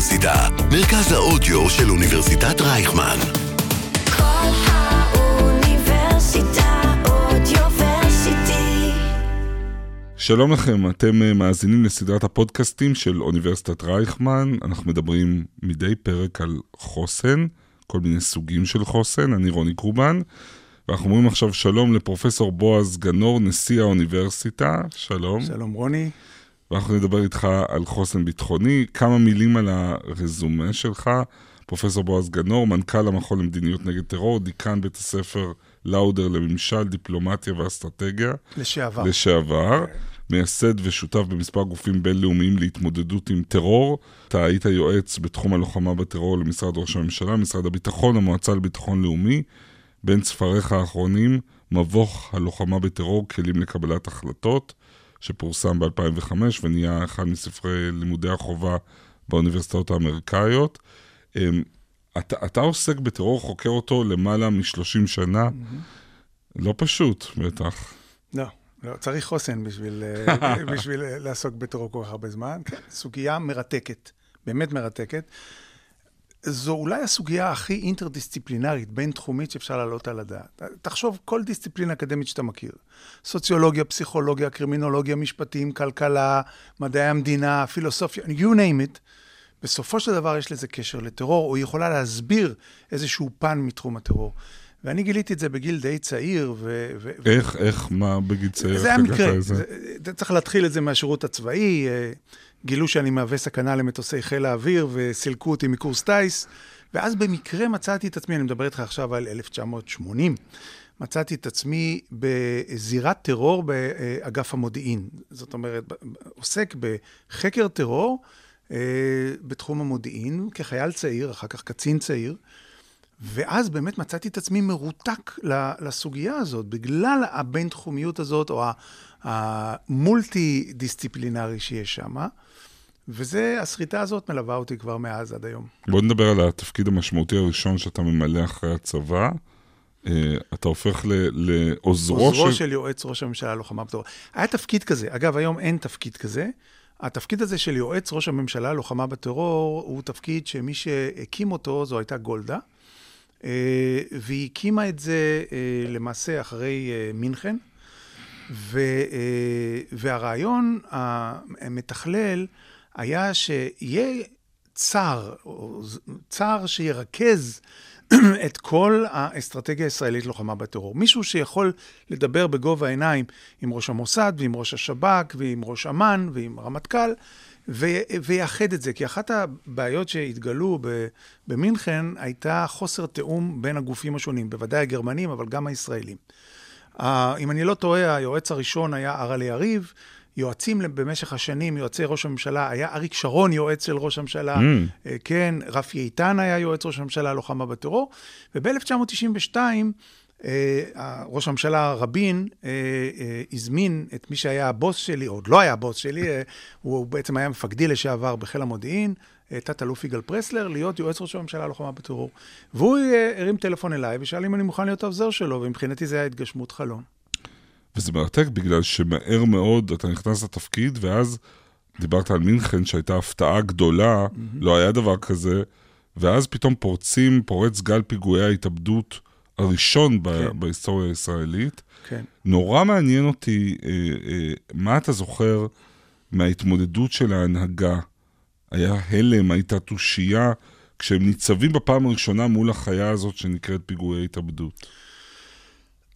האוניברסיטה, מרכז האודיו של אוניברסיטת רייכמן. כל האוניברסיטה אודיוורסיטי. שלום לכם, אתם אה, מאזינים לסדרת הפודקאסטים של אוניברסיטת רייכמן. אנחנו מדברים מדי פרק על חוסן, כל מיני סוגים של חוסן. אני רוני קובן, ואנחנו אומרים עכשיו שלום לפרופסור בועז גנור, נשיא האוניברסיטה. שלום. שלום רוני. ואנחנו נדבר איתך על חוסן ביטחוני. כמה מילים על הרזומה שלך. פרופסור בועז גנור, מנכ"ל המכון למדיניות נגד טרור, דיקן בית הספר לאודר לממשל, דיפלומטיה ואסטרטגיה. לשעבר. לשעבר. מייסד ושותף במספר גופים בינלאומיים להתמודדות עם טרור. אתה היית יועץ בתחום הלוחמה בטרור למשרד ראש הממשלה, משרד הביטחון, המועצה לביטחון לאומי. בין ספריך האחרונים, מבוך הלוחמה בטרור, כלים לקבלת החלטות, שפורסם ב-2005 ונהיה אחד מספרי לימודי החובה באוניברסיטאות האמריקאיות. אמ, אתה, אתה עוסק בטרור, חוקר אותו למעלה מ-30 שנה. לא פשוט, בטח. לא, לא, צריך חוסן בשביל, אה, בשביל לעסוק בטרור כל כך הרבה זמן. כן, סוגיה מרתקת, באמת מרתקת. זו אולי הסוגיה הכי אינטרדיסציפלינרית, בין-תחומית שאפשר להעלות על הדעת. תחשוב, כל דיסציפלינה אקדמית שאתה מכיר, סוציולוגיה, פסיכולוגיה, קרימינולוגיה, משפטים, כלכלה, מדעי המדינה, פילוסופיה, you name it, בסופו של דבר יש לזה קשר לטרור, או היא יכולה להסביר איזשהו פן מתחום הטרור. ואני גיליתי את זה בגיל די צעיר, ו... ו- איך, איך, מה בגיל צעיר? זה היה איך מקרה? זה, זה, צריך להתחיל את זה מהשירות הצבאי, אה, גילו שאני מהווה סכנה למטוסי חיל האוויר וסילקו אותי מקורס טיס, ואז במקרה מצאתי את עצמי, אני מדבר איתך עכשיו על 1980, מצאתי את עצמי בזירת טרור באגף המודיעין. זאת אומרת, עוסק בחקר טרור אה, בתחום המודיעין, כחייל צעיר, אחר כך קצין צעיר. ואז באמת מצאתי את עצמי מרותק לסוגיה הזאת, בגלל הבין-תחומיות הזאת, או ה- המולטי-דיסציפלינרי שיש שם. וזה, הסריטה הזאת מלווה אותי כבר מאז עד היום. בוא נדבר על התפקיד המשמעותי הראשון שאתה ממלא אחרי הצבא. אה, אתה הופך ל- לעוזרו עוזרו של... של יועץ ראש הממשלה לוחמה בטרור. היה תפקיד כזה, אגב, היום אין תפקיד כזה. התפקיד הזה של יועץ ראש הממשלה לוחמה בטרור, הוא תפקיד שמי שהקים אותו זו הייתה גולדה. אה, והיא הקימה את זה אה, למעשה אחרי אה, מינכן. ו, אה, והרעיון המתכלל היה שיהיה צר, צר שירכז את כל האסטרטגיה הישראלית לוחמה בטרור. מישהו שיכול לדבר בגובה העיניים עם ראש המוסד ועם ראש השב"כ ועם ראש אמ"ן ועם הרמטכ"ל, ויאחד את זה. כי אחת הבעיות שהתגלו במינכן הייתה חוסר תיאום בין הגופים השונים, בוודאי הגרמנים, אבל גם הישראלים. אם אני לא טועה, היועץ הראשון היה ארלה יריב, יועצים במשך השנים, יועצי ראש הממשלה, היה אריק שרון יועץ של ראש הממשלה, Mm. uh, כן, רפי איתן היה יועץ ראש הממשלה לוחמה בטרור, וב-1992 uh, ראש הממשלה רבין uh, הזמין את מי שהיה הבוס שלי, עוד לא היה הבוס שלי, הוא בעצם היה מפקדי לשעבר בחיל המודיעין, תת-אלוף יגאל פרסלר, להיות יועץ ראש הממשלה לוחמה בטרור. והוא הרים טלפון אליי ושאל אם אני מוכן להיות העוזר שלו, ומבחינתי זה היה התגשמות חלום. וזה מרתק בגלל שמהר מאוד אתה נכנס לתפקיד, ואז דיברת על מינכן שהייתה הפתעה גדולה, לא היה דבר כזה, ואז פתאום פורצים, פורץ גל פיגועי ההתאבדות הראשון ב- כן. בהיסטוריה הישראלית. כן. נורא מעניין אותי, אה, אה, מה אתה זוכר מההתמודדות של ההנהגה? היה הלם, הייתה תושייה, כשהם ניצבים בפעם הראשונה מול החיה הזאת שנקראת פיגועי התאבדות.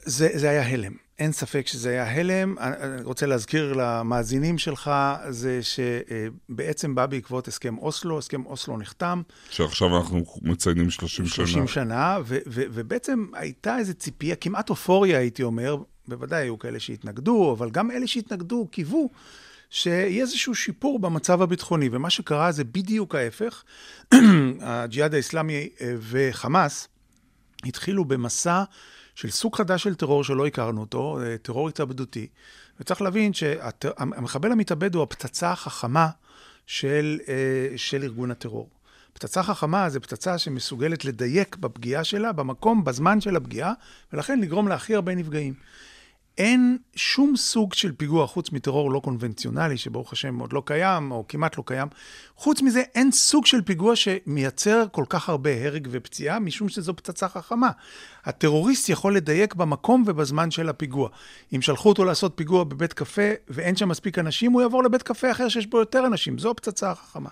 זה, זה היה הלם. אין ספק שזה היה הלם. אני רוצה להזכיר למאזינים שלך, זה שבעצם בא בעקבות הסכם אוסלו, הסכם אוסלו נחתם, שעכשיו אנחנו מציינים 30 שנה. 30 שנה, ו- ו- ובעצם הייתה איזו ציפייה, כמעט אופוריה הייתי אומר, בוודאי היו כאלה שהתנגדו, אבל גם אלה שהתנגדו קיוו שיהיה איזשהו שיפור במצב הביטחוני, ומה שקרה זה בדיוק ההפך. הג'יהאד האסלאמי אה, וחמאס התחילו במסע של סוג חדש של טרור שלא הכרנו אותו, אה, טרור התאבדותי. וצריך להבין שהמחבל המתאבד הוא הפצצה החכמה של, אה, של ארגון הטרור. פצצה חכמה זה פצצה שמסוגלת לדייק בפגיעה שלה, במקום, בזמן של הפגיעה, ולכן לגרום להכי הרבה נפגעים. אין שום סוג של פיגוע חוץ מטרור לא קונבנציונלי, שברוך השם עוד לא קיים, או כמעט לא קיים. חוץ מזה, אין סוג של פיגוע שמייצר כל כך הרבה הרג ופציעה, משום שזו פצצה חכמה. הטרוריסט יכול לדייק במקום ובזמן של הפיגוע. אם שלחו אותו לעשות פיגוע בבית קפה ואין שם מספיק אנשים, הוא יעבור לבית קפה אחר שיש בו יותר אנשים. זו הפצצה החכמה.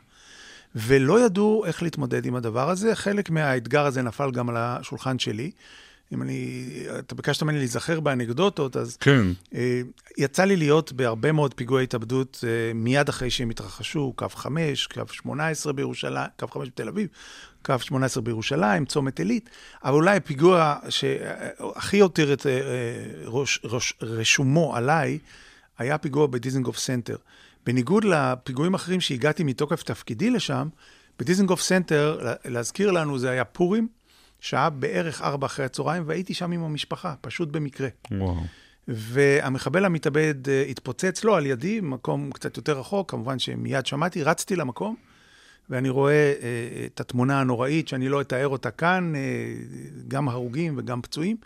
ולא ידעו איך להתמודד עם הדבר הזה. חלק מהאתגר הזה נפל גם על השולחן שלי. אם אני, אתה ביקשת ממני להיזכר באנקדוטות, אז כן, אה, יצא לי להיות בהרבה מאוד פיגועי התאבדות אה, מיד אחרי שהם התרחשו, קו 5, קו 18 בירושלים, קו 5 בתל אביב, קו 18 בירושלים, צומת עילית, אבל אולי הפיגוע שהכי הותיר את אה, אה, ראש, ראש, רשומו עליי, היה פיגוע בדיזנגוף סנטר. בניגוד לפיגועים אחרים שהגעתי מתוקף תפקידי לשם, בדיזנגוף סנטר, לה- להזכיר לנו, זה היה פורים, שעה בערך ארבע אחרי הצהריים, והייתי שם עם המשפחה, פשוט במקרה. וואו. והמחבל המתאבד אה, התפוצץ לא על ידי, במקום קצת יותר רחוק, כמובן שמיד שמעתי, רצתי למקום, ואני רואה אה, את התמונה הנוראית, שאני לא אתאר אותה כאן, אה, גם הרוגים וגם פצועים,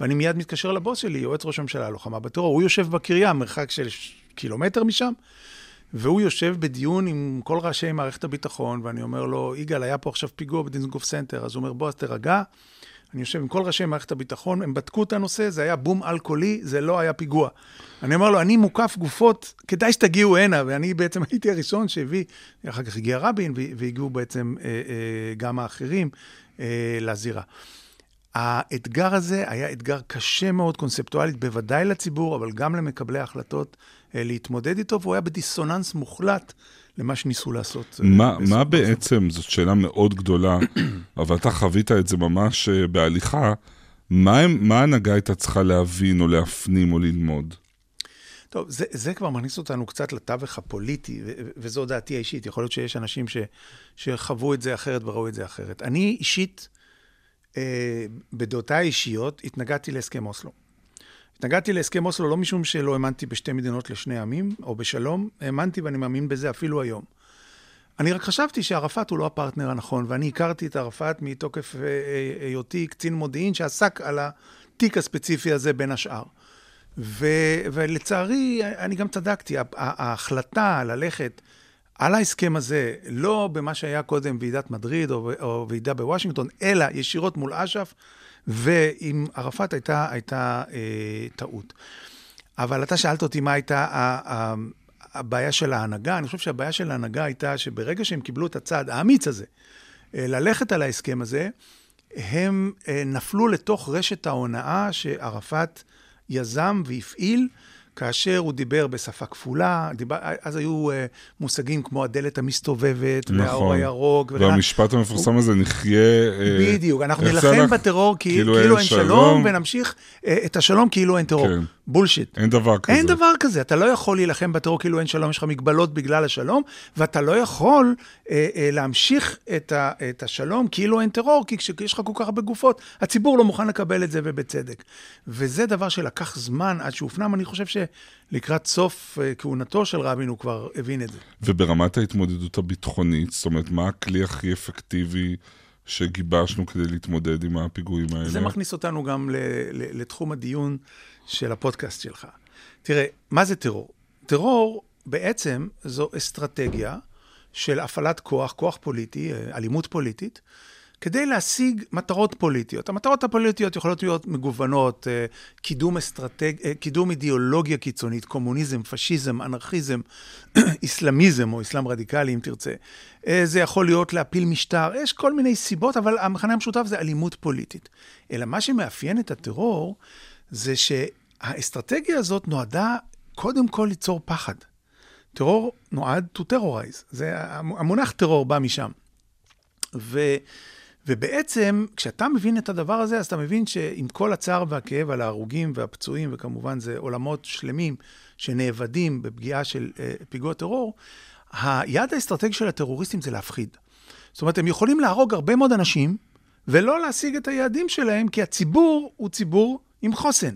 ואני מיד מתקשר לבוס שלי, יועץ ראש הממשלה, לוחמה בטרור, הוא יושב בקריה, מרחק של קילומטר משם, והוא יושב בדיון עם כל ראשי מערכת הביטחון, ואני אומר לו, יגאל, היה פה עכשיו פיגוע בדיזנגוף סנטר, אז הוא אומר, בוא, אז תירגע. אני יושב עם כל ראשי מערכת הביטחון, הם בדקו את הנושא, זה היה בום אלכוהולי, זה לא היה פיגוע. אני אומר לו, אני מוקף גופות, כדאי שתגיעו הנה, ואני בעצם הייתי הראשון שהביא, אחר כך הגיע רבין, וה- והגיעו בעצם אה, אה, גם האחרים אה, לזירה. האתגר הזה היה אתגר קשה מאוד קונספטואלית, בוודאי לציבור, אבל גם למקבלי ההחלטות אה, להתמודד איתו, והוא היה בדיסוננס מוחלט למה שניסו לעשות. אה, מה, בעצם, זאת שאלה מאוד גדולה, אבל אתה חווית את זה ממש אה, בהליכה, מה, ההנהגה הייתה צריכה להבין או להפנים או ללמוד? טוב, זה, זה כבר מכניס אותנו קצת לתווך הפוליטי, ו- וזו דעתי האישית. יכול להיות שיש אנשים ש, שחוו את זה אחרת וראו את זה אחרת. אני אישית, בדעותיי האישיות, התנגדתי להסכם אוסלו. התנגדתי להסכם אוסלו לא משום שלא האמנתי בשתי מדינות לשני עמים, או בשלום, האמנתי ואני מאמין בזה אפילו היום. אני רק חשבתי שערפאת הוא לא הפרטנר הנכון, ואני הכרתי את ערפאת מתוקף אה, אה, היותי קצין מודיעין שעסק על התיק הספציפי הזה בין השאר. ו, ולצערי, אני גם צדקתי, ההחלטה ללכת על ההסכם הזה, לא במה שהיה קודם ועידת מדריד או, או ועידה בוושינגטון, אלא ישירות מול אש"ף, ועם ערפאת הייתה, הייתה אה, טעות. אבל אתה שאלת אותי מה הייתה ה- ה- הבעיה של ההנהגה. אני חושב שהבעיה של ההנהגה הייתה שברגע שהם קיבלו את הצעד האמיץ הזה, אה, ללכת על ההסכם הזה, הם אה, נפלו לתוך רשת ההונאה שערפאת יזם והפעיל. כאשר הוא דיבר בשפה כפולה, דיבר, אז היו אה, מושגים כמו הדלת המסתובבת, והאור נכון. הירוק, וכן. והמשפט המפורסם הזה, נחיה... אה, בדיוק, אנחנו נילחם הלך? בטרור כי- כאילו כאילו אין אין שלום, שלום. ונמשיך אה, את השלום כאילו אין טרור. כן. בולשיט. אין דבר כזה. אין דבר כזה, אתה לא יכול להילחם בטרור כאילו אין שלום, יש לך מגבלות בגלל השלום, ואתה לא יכול אה, אה, להמשיך את, ה, את השלום כאילו אין טרור, כי כשיש לך כל כך הרבה גופות, הציבור לא מוכן לקבל את זה, ובצדק. וזה דבר שלקח זמן עד שהופנם, אני חושב שלקראת סוף אה, כהונתו של רבין הוא כבר הבין את זה. וברמת ההתמודדות הביטחונית, זאת אומרת, מה הכלי הכי אפקטיבי שגיבשנו כדי להתמודד עם הפיגועים האלה? זה מכניס אותנו גם לתחום הדיון של הפודקאסט שלך. תראה, מה זה טרור? טרור בעצם זו אסטרטגיה של הפעלת כוח, כוח פוליטי, אה, אלימות פוליטית, כדי להשיג מטרות פוליטיות. המטרות הפוליטיות יכולות להיות מגוונות, אה, קידום, אסטרטג... אה, קידום אידיאולוגיה קיצונית, קומוניזם, פשיזם, אנרכיזם, איסלאמיזם או אסלאם רדיקלי, אם תרצה. אה, זה יכול להיות להפיל משטר, יש כל מיני סיבות, אבל המכנה המשותף זה אלימות פוליטית. אלא מה שמאפיין את הטרור זה שהאסטרטגיה הזאת נועדה קודם כל ליצור פחד. טרור נועד to terrorize, זה, המונח טרור בא משם. ו, ובעצם, כשאתה מבין את הדבר הזה, אז אתה מבין שעם כל הצער והכאב על ההרוגים והפצועים, וכמובן זה עולמות שלמים שנאבדים בפגיעה של אה, פיגוע טרור, היעד האסטרטגי של הטרוריסטים זה להפחיד. זאת אומרת, הם יכולים להרוג הרבה מאוד אנשים, ולא להשיג את היעדים שלהם, כי הציבור הוא ציבור עם חוסן.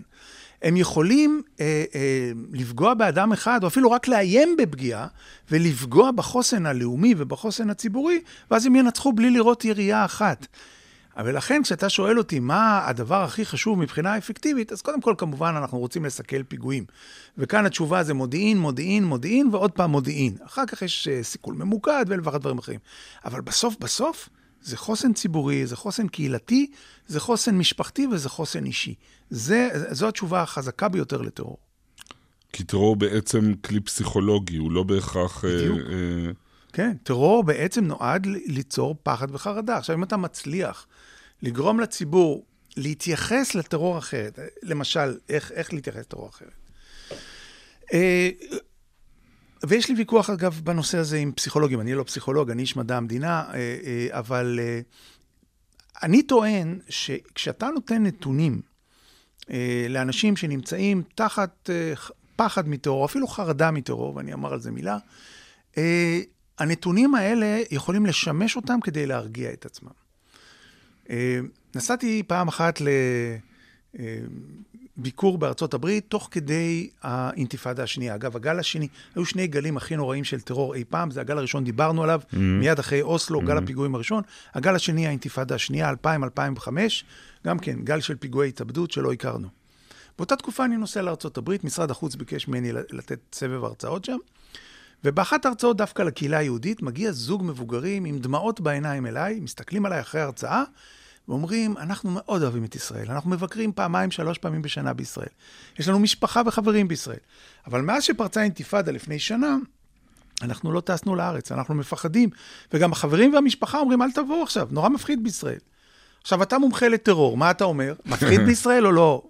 הם יכולים אה, אה, לפגוע באדם אחד, או אפילו רק לאיים בפגיעה, ולפגוע בחוסן הלאומי ובחוסן הציבורי, ואז הם ינצחו בלי לראות ירייה אחת. ולכן כשאתה שואל אותי מה הדבר הכי חשוב מבחינה אפקטיבית, אז קודם כל כמובן אנחנו רוצים לסכל פיגועים. וכאן התשובה זה מודיעין, מודיעין, מודיעין ועוד פעם מודיעין. אחר כך יש אה, סיכול ממוקד ואלף ואחת דברים אחרים. אבל בסוף בסוף זה חוסן ציבורי, זה חוסן קהילתי, זה חוסן משפחתי וזה חוסן אישי. זה, זו התשובה החזקה ביותר לטרור. כי טרור בעצם כלי פסיכולוגי, הוא לא בהכרח... אה, בדיוק. אה, כן, טרור בעצם נועד ליצור פחד וחרדה. עכשיו, אם אתה מצליח לגרום לציבור להתייחס לטרור אחרת, למשל, איך, איך להתייחס לטרור אחרת? אה, ויש לי ויכוח, אגב, בנושא הזה עם פסיכולוגים. אני לא פסיכולוג, אני איש מדע המדינה, אה, אה, אבל אה, אני טוען שכשאתה נותן נתונים לאנשים שנמצאים תחת פחד מטרור, אפילו חרדה מטרור, ואני אומר על זה מילה, הנתונים האלה יכולים לשמש אותם כדי להרגיע את עצמם. נסעתי פעם אחת לביקור בארצות הברית, תוך כדי האינתיפאדה השנייה. אגב, הגל השני, היו שני גלים הכי נוראים של טרור אי פעם, זה הגל הראשון, דיברנו עליו, mm-hmm. מיד אחרי אוסלו, גל הפיגועים הראשון. הגל השני, האינתיפאדה השנייה, 2000-2005, גם כן, גל של פיגועי התאבדות שלא הכרנו. באותה תקופה אני נוסע לארצות הברית, משרד החוץ ביקש ממני לתת סבב הרצאות שם, ובאחת ההרצאות דווקא לקהילה היהודית, מגיע זוג מבוגרים עם דמעות בעיניים אליי, מסתכלים עליי אחרי ההרצאה, ואומרים, אנחנו מאוד אוהבים את ישראל, אנחנו מבקרים פעמיים, שלוש פעמים בשנה בישראל. יש לנו משפחה וחברים בישראל. אבל מאז שפרצה האינתיפאדה לפני שנה, אנחנו לא טסנו לארץ, אנחנו מפחדים. וגם החברים והמשפחה אומרים, אל תבואו עכשיו, נורא מפחיד בישראל. עכשיו, אתה מומחה לטרור, מה אתה אומר? מפחיד בישראל או לא?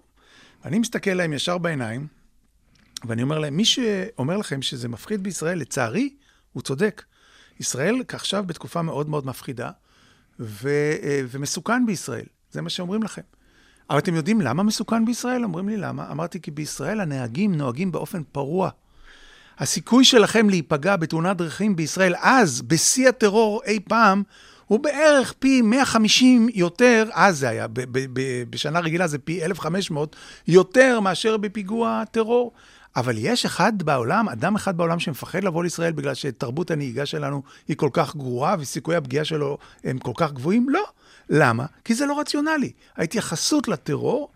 אני מסתכל להם ישר בעיניים, ואני אומר להם, מי שאומר לכם שזה מפחיד בישראל, לצערי, הוא צודק. ישראל עכשיו בתקופה מאוד מאוד מפחידה, ו, אה, ומסוכן בישראל. זה מה שאומרים לכם. אבל אתם יודעים למה מסוכן בישראל? אומרים לי למה. אמרתי, כי בישראל הנהגים נוהגים באופן פרוע. הסיכוי שלכם להיפגע בתאונת דרכים בישראל אז, בשיא הטרור אי פעם, הוא בערך פי 150 יותר, אז זה היה, ב- ב- ב- בשנה רגילה זה פי 1,500, יותר מאשר בפיגוע טרור. אבל יש אחד בעולם, אדם אחד בעולם שמפחד לבוא לישראל בגלל שתרבות הנהיגה שלנו היא כל כך גרועה וסיכויי הפגיעה שלו הם כל כך גבוהים? לא. למה? כי זה לא רציונלי. ההתייחסות לטרור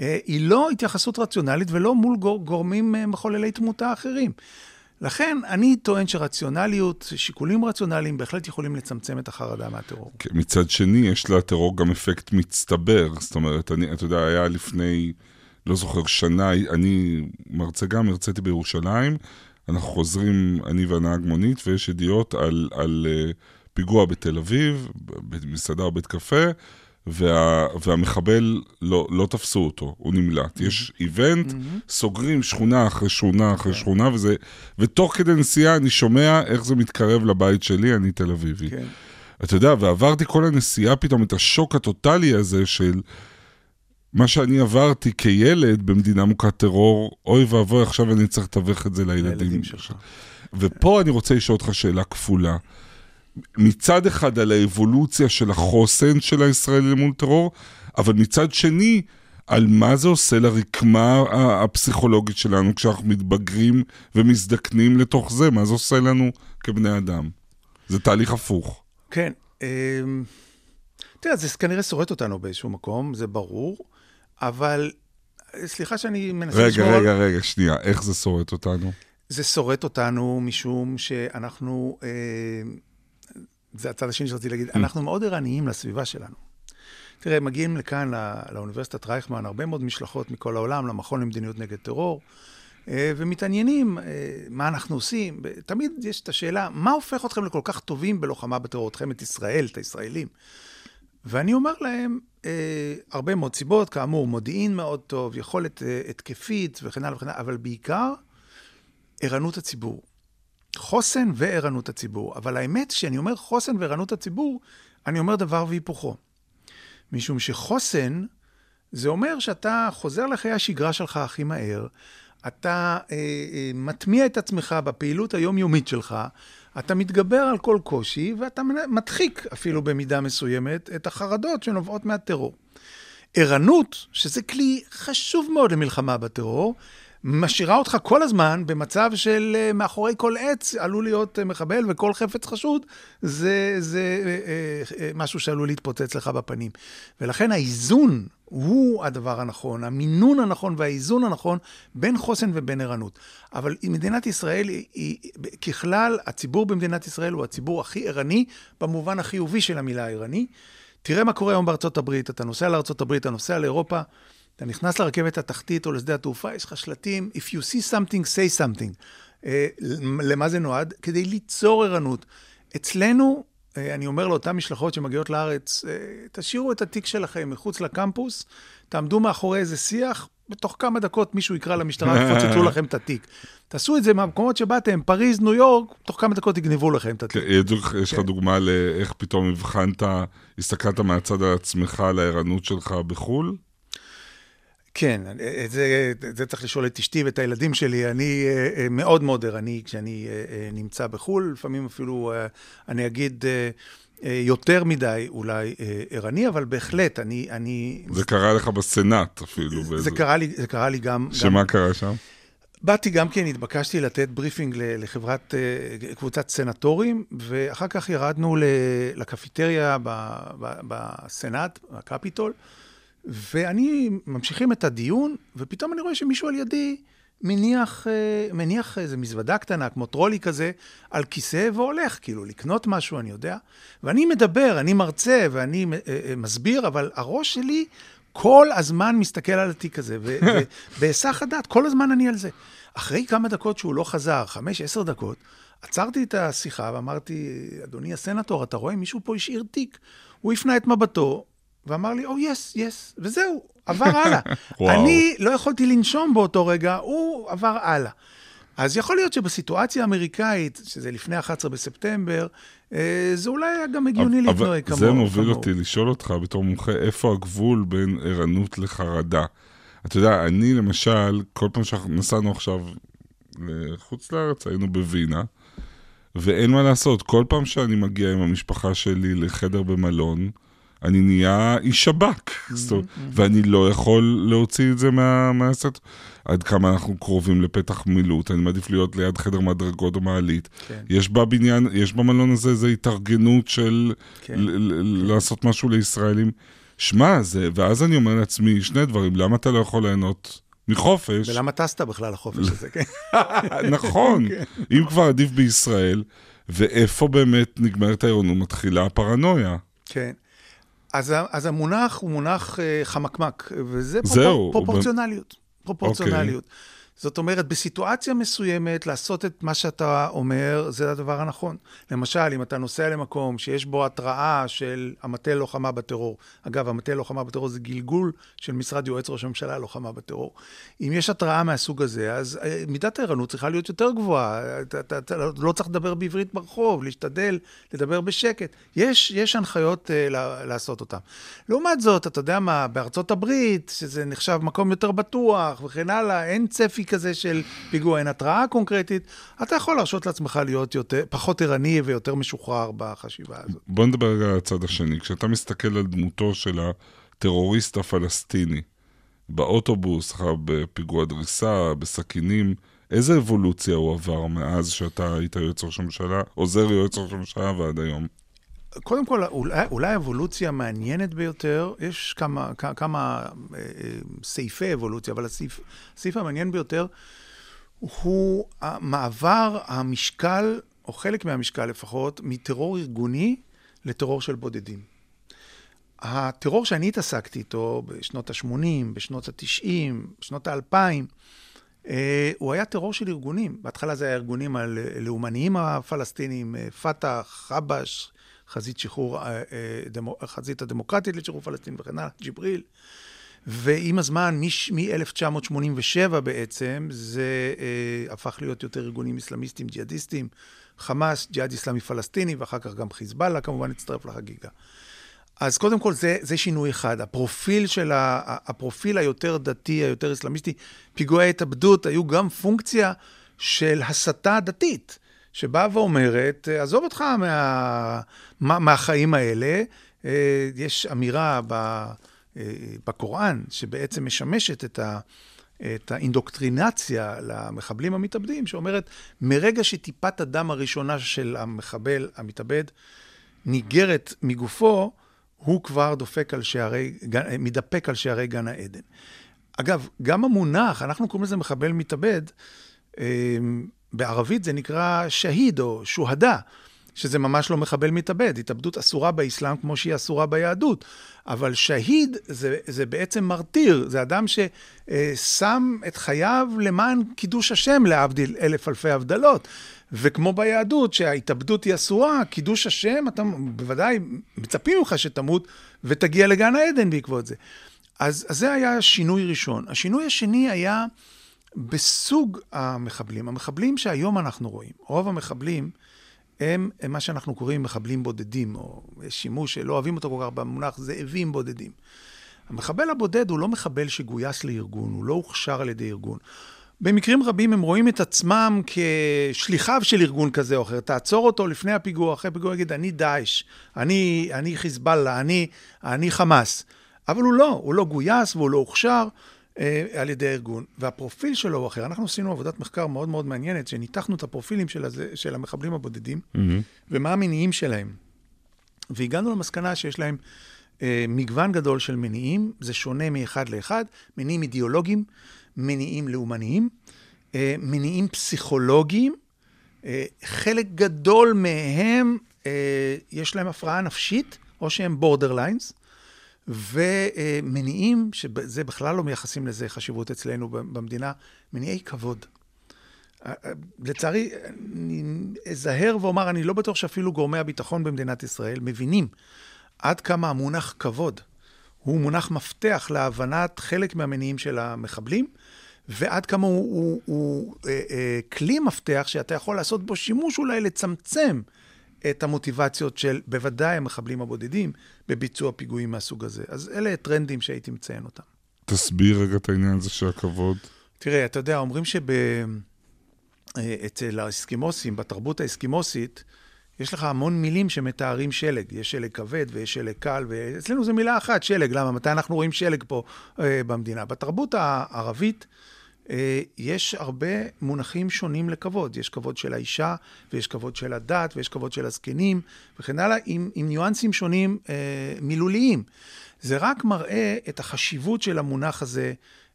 אה, היא לא התייחסות רציונלית ולא מול גור, גורמים אה, מחוללי תמותה אחרים. לכן אני טוען שרציונליות, שיקולים רציונליים בהחלט יכולים לצמצם את החרדה מהטרור. כן, מצד שני, יש לטרור גם אפקט מצטבר. זאת אומרת, אני, אתה יודע, היה לפני, לא זוכר, שנה, אני מרצה גם, הרציתי בירושלים, אנחנו חוזרים, אני והנהג מונית, ויש ידיעות על, על uh, פיגוע בתל אביב, במסעדה או בית קפה, וה, והמחבל, לא, לא תפסו אותו, הוא נמלט. יש איבנט, סוגרים שכונה אחרי שכונה אחרי שכונה, וזה, ותוך כדי נסיעה אני שומע איך זה מתקרב לבית שלי, אני תל אביבי. כן. אתה יודע, ועברתי כל הנסיעה פתאום את השוק הטוטלי הזה של מה שאני עברתי כילד במדינה מוכת טרור, אוי ואבוי, עכשיו אני צריך לתווך את זה לילדים. לילדים שלך. ופה אני רוצה לשאול אותך שאלה כפולה. מצד אחד על האבולוציה של החוסן של הישראלי מול טרור, אבל מצד שני, על מה זה עושה לרקמה הפסיכולוגית שלנו כשאנחנו מתבגרים ומזדקנים לתוך זה, מה זה עושה לנו כבני אדם. זה תהליך הפוך. כן. אמ, תראה, זה כנראה שורט אותנו באיזשהו מקום, זה ברור, אבל סליחה שאני מנסה רגע, לשמור על... רגע, רגע, שנייה, איך זה שורט אותנו? זה שורט אותנו משום שאנחנו, אה, זה הצד השני שרציתי להגיד, אנחנו מאוד ערניים לסביבה שלנו. תראה, מגיעים לכאן, לא, לאוניברסיטת רייכמן, הרבה מאוד משלחות מכל העולם, למכון למדיניות נגד טרור, אה, ומתעניינים אה, מה אנחנו עושים. תמיד יש את השאלה, מה הופך אתכם לכל כך טובים בלוחמה בטרור, אתכם, את ישראל, את הישראלים? ואני אומר להם, אה, הרבה מאוד סיבות, כאמור, מודיעין מאוד טוב, יכולת אה, התקפית וכן הלאה וכן הלאה, אבל בעיקר, ערנות הציבור. חוסן וערנות הציבור. אבל האמת, כשאני אומר חוסן וערנות הציבור, אני אומר דבר והיפוכו. משום שחוסן, זה אומר שאתה חוזר לחיי השגרה שלך הכי מהר, אתה אה, אה, מטמיע את עצמך בפעילות היומיומית שלך, אתה מתגבר על כל קושי, ואתה מדחיק אפילו במידה מסוימת את החרדות שנובעות מהטרור. ערנות, שזה כלי חשוב מאוד למלחמה בטרור, משאירה אותך כל הזמן במצב של אה, מאחורי כל עץ עלול להיות אה, מחבל, וכל חפץ חשוד זה, זה אה, אה, אה, משהו שעלול להתפוצץ לך בפנים. ולכן האיזון הוא הדבר הנכון, המינון הנכון והאיזון הנכון בין חוסן ובין ערנות. אבל מדינת ישראל היא, היא, ככלל, הציבור במדינת ישראל הוא הציבור הכי ערני, במובן החיובי של המילה ערני. תראה מה קורה היום בארצות הברית, אתה נוסע לארצות הברית, אתה נוסע לאירופה, אתה נכנס לרכבת התחתית או לשדה התעופה, יש לך שלטים, If you see something, say something. אה, למה זה נועד? כדי ליצור ערנות. אצלנו, אה, אני אומר לאותן משלחות שמגיעות לארץ, אה, תשאירו את התיק שלכם מחוץ לקמפוס, תעמדו מאחורי איזה שיח, בתוך כמה דקות מישהו יקרא למשטרה ויפוצצו לכם את התיק. תעשו את זה מהמקומות שבאתם, פריז, ניו יורק, תוך כמה דקות יגנבו לכם את התיק. כן, יש לך דוגמה לאיך פתאום הבחנת, הסתכלת מהצד על עצמך, על הערנות שלך בחו"ל? כן, את זה, את זה צריך לשאול את אשתי ואת הילדים שלי. אני אה, אה, מאוד מאוד ערני כשאני אה, אה, נמצא בחו"ל, לפעמים אפילו, אה, אני אגיד, אה, אה, יותר מדי אולי אה, ערני, אבל בהחלט, אני... אני זה קרה לך בסנאט אפילו. זה באיזה- קרה לי, זה קרה לי גם... גם שמה קרה שם? באתי גם כן, התבקשתי לתת briefing לחברת, אה, קבוצת סנטורים, ואחר כך ירדנו לקפיטריה בסנאט, בקפיטול, ואני, ממשיכים את הדיון, ופתאום אני רואה שמישהו על ידי מניח, אה, מניח איזו מזוודה קטנה, כמו טרולי כזה, על כיסא והולך, כאילו, לקנות משהו, אני יודע. ואני מדבר, אני מרצה ואני אה, אה, מסביר, אבל הראש שלי כל הזמן מסתכל על התיק הזה, ובהיסח הדעת, כל הזמן אני על זה. אחרי כמה דקות שהוא לא חזר, חמש, עשר דקות, עצרתי את השיחה ואמרתי, אדוני הסנטור, אתה רואה, מישהו פה השאיר תיק. הוא הפנה את מבטו ואמר לי, או, יס, יס, וזהו, עבר הלאה. אני לא יכולתי לנשום באותו רגע, הוא עבר הלאה. אז יכול להיות שבסיטואציה האמריקאית, שזה לפני 11 בספטמבר, אה, זה אולי היה גם הגיוני אבל להתנהג כמוהו. זה מוביל כמוהו. אותי לשאול אותך בתור מומחה, איפה הגבול בין ערנות לחרדה? אתה יודע, אני למשל, כל פעם שאנחנו נסענו עכשיו לחוץ לארץ, היינו בווינה, ואין מה לעשות, כל פעם שאני מגיע עם המשפחה שלי לחדר במלון, אני נהיה איש שב"כ, אומרת, ואני לא יכול להוציא את זה מה- מהסרט. עד כמה אנחנו קרובים לפתח מילוט, אני מעדיף להיות ליד חדר מדרגות או מעלית. כן. יש בבניין, יש במלון הזה איזו התארגנות של כן. ל- לעשות משהו לישראלים. שמע, זה, ואז אני אומר לעצמי שני דברים, למה אתה לא יכול ליהנות מחופש? ולמה טסת בכלל לחופש הזה, כן? נכון, אם כבר עדיף בישראל, ואיפה באמת נגמרת העירונות, מתחילה הפרנויה. כן. אז, אז המונח הוא מונח אה, חמקמק, וזה זהו, פרופור, הוא פרופורציונליות. פרופורציונליות. זאת אומרת, בסיטואציה מסוימת, לעשות את מה שאתה אומר, זה הדבר הנכון. למשל, אם אתה נוסע למקום שיש בו התראה של המטה ללוחמה בטרור, אגב, המטה ללוחמה בטרור זה גלגול של משרד יועץ ראש הממשלה ללוחמה בטרור. אם יש התראה מהסוג הזה, אז אה, מידת הערנות צריכה להיות יותר גבוהה. אתה, אתה, אתה לא צריך לדבר בעברית ברחוב, להשתדל לדבר בשקט. יש, יש הנחיות לה- לעשות אותן. לעומת זאת, אתה יודע מה, בארצות הברית, שזה נחשב מקום יותר בטוח וכן הלאה, אין צפי כזה של פיגוע, אין התראה קונקרטית, אתה יכול להרשות לעצמך להיות יותר, פחות ערני ויותר משוחרר בחשיבה הזאת. בוא נדבר רגע על הצד השני. כשאתה מסתכל על דמותו של הטרוריסט הפלסטיני, באוטובוס, אחר בפיגוע דריסה, בסכינים, איזה אבולוציה הוא עבר מאז שאתה היית יועץ ראש הממשלה, עוזר יועץ ראש הממשלה ועד היום? קודם כל, אולי, אולי אבולוציה מעניינת ביותר, יש כמה, כ- כמה אה, אה, סעיפי אבולוציה, אבל הסעיף, הסעיף המעניין ביותר הוא המעבר המשקל, או חלק מהמשקל לפחות, מטרור ארגוני לטרור של בודדים. הטרור שאני התעסקתי איתו בשנות ה-80, בשנות ה-90, בשנות ה-2000, אה, הוא היה טרור של ארגונים. בהתחלה זה היה ארגונים הלאומניים הפלסטינים, אה, פת"ח, חבש, חזית שחרור, אה, אה, חזית הדמוקרטית לשחרור פלסטין וכן הלאה, ג'יבריל. ועם הזמן, מ-1987 בעצם, זה אה, הפך להיות יותר ארגונים אסלאמיסטיים, ג'יהאדיסטים, חמאס, ג'יהאד אסלאמי פלסטיני, ואחר כך גם חיזבאללה כמובן הצטרף לחגיגה. אז קודם כל, זה, זה שינוי אחד. הפרופיל של ה, הפרופיל היותר דתי, היותר אסלאמיסטי, פיגועי התאבדות היו גם פונקציה של הסתה דתית, שבאה ואומרת, עזוב אותך מה, מה, מהחיים האלה, אה, יש אמירה אה, בקוראן שבעצם משמשת את, ה, את האינדוקטרינציה למחבלים המתאבדים, שאומרת, מרגע שטיפת הדם הראשונה של המחבל המתאבד ניגרת מגופו, הוא כבר דופק על שערי, מתדפק על שערי גן העדן. אגב, גם המונח, אנחנו קוראים לזה מחבל מתאבד, אה, בערבית זה נקרא שהיד או שוהדה, שזה ממש לא מחבל מתאבד. התאבדות אסורה באסלאם כמו שהיא אסורה ביהדות. אבל שהיד זה, זה בעצם מרטיר, זה אדם ששם את חייו למען קידוש השם, להבדיל אלף אלפי הבדלות. וכמו ביהדות, שההתאבדות היא אסורה, קידוש השם, אתה בוודאי מצפים ממך שתמות ותגיע לגן העדן בעקבות זה. אז, אז זה היה שינוי ראשון. השינוי השני היה בסוג המחבלים. המחבלים שהיום אנחנו רואים, רוב המחבלים הם, הם מה שאנחנו קוראים מחבלים בודדים, או שימוש שלא אוהבים אותו כל כך במונח זאבים בודדים. המחבל הבודד הוא לא מחבל שגויס לארגון, הוא לא הוכשר על ידי ארגון. במקרים רבים הם רואים את עצמם כשליחיו של ארגון כזה או אחר. תעצור אותו לפני הפיגוע, אחרי הפיגוע, יגיד, אני דאעש, אני, אני חיזבאללה, אני, אני חמאס. אבל הוא לא, הוא לא גויס והוא לא הוכשר על ידי הארגון. והפרופיל שלו הוא אחר. אנחנו עשינו עבודת מחקר מאוד מאוד מעניינת, שניתחנו את הפרופילים של, הזה, של המחבלים הבודדים, ומה המניעים שלהם. והגענו למסקנה שיש להם אה, מגוון גדול של מניעים, זה שונה מאחד לאחד, מניעים אידיאולוגיים, מניעים לאומניים, אה, מניעים פסיכולוגיים, אה, חלק גדול מהם אה, יש להם הפרעה נפשית, או שהם בורדרליינס, ומניעים, שזה בכלל לא מייחסים לזה חשיבות אצלנו במדינה, מניעי כבוד. לצערי, אני אזהר ואומר, אני לא בטוח שאפילו גורמי הביטחון במדינת ישראל מבינים עד כמה המונח כבוד הוא מונח מפתח להבנת חלק מהמניעים של המחבלים, ועד כמה הוא, הוא, הוא אה, אה, כלי מפתח שאתה יכול לעשות בו שימוש אולי לצמצם את המוטיבציות של בוודאי המחבלים הבודדים בביצוע פיגועים מהסוג הזה. אז אלה טרנדים שהייתי מציין אותם. תסביר רגע את העניין הזה של הכבוד. תראה, אתה יודע, אומרים שאצל האסקימוסים, בתרבות האסקימוסית, יש לך המון מילים שמתארים שלג. יש שלג כבד ויש שלג קל, ואצלנו זו מילה אחת, שלג. למה? מתי אנחנו רואים שלג פה אה, במדינה? בתרבות הערבית אה, יש הרבה מונחים שונים לכבוד. יש כבוד של האישה, ויש כבוד של הדת, ויש כבוד של הזקנים, וכן הלאה, עם, עם ניואנסים שונים אה, מילוליים. זה רק מראה את החשיבות של המונח הזה,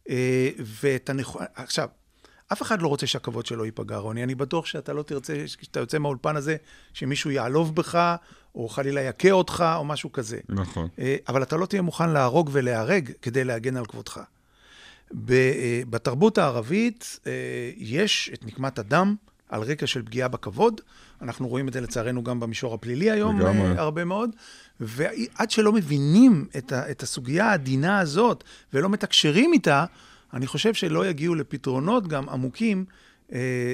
אה, ואת הנכון... עכשיו, אף אחד לא רוצה שהכבוד שלו ייפגע, רוני. אני בטוח שאתה לא תרצה, כשאתה יוצא מהאולפן הזה, שמישהו יעלוב בך, או חלילה יכה אותך, או משהו כזה. נכון. אה, אבל אתה לא תהיה מוכן להרוג ולהיהרג כדי להגן על כבודך. אה, בתרבות הערבית אה, יש את נקמת הדם על רקע של פגיעה בכבוד. אנחנו רואים את זה לצערנו גם במישור הפלילי היום, לגמרי. אה, הרבה מאוד. ועד שלא מבינים את, ה- את הסוגיה העדינה הזאת ולא מתקשרים איתה, אני חושב שלא יגיעו לפתרונות גם עמוקים.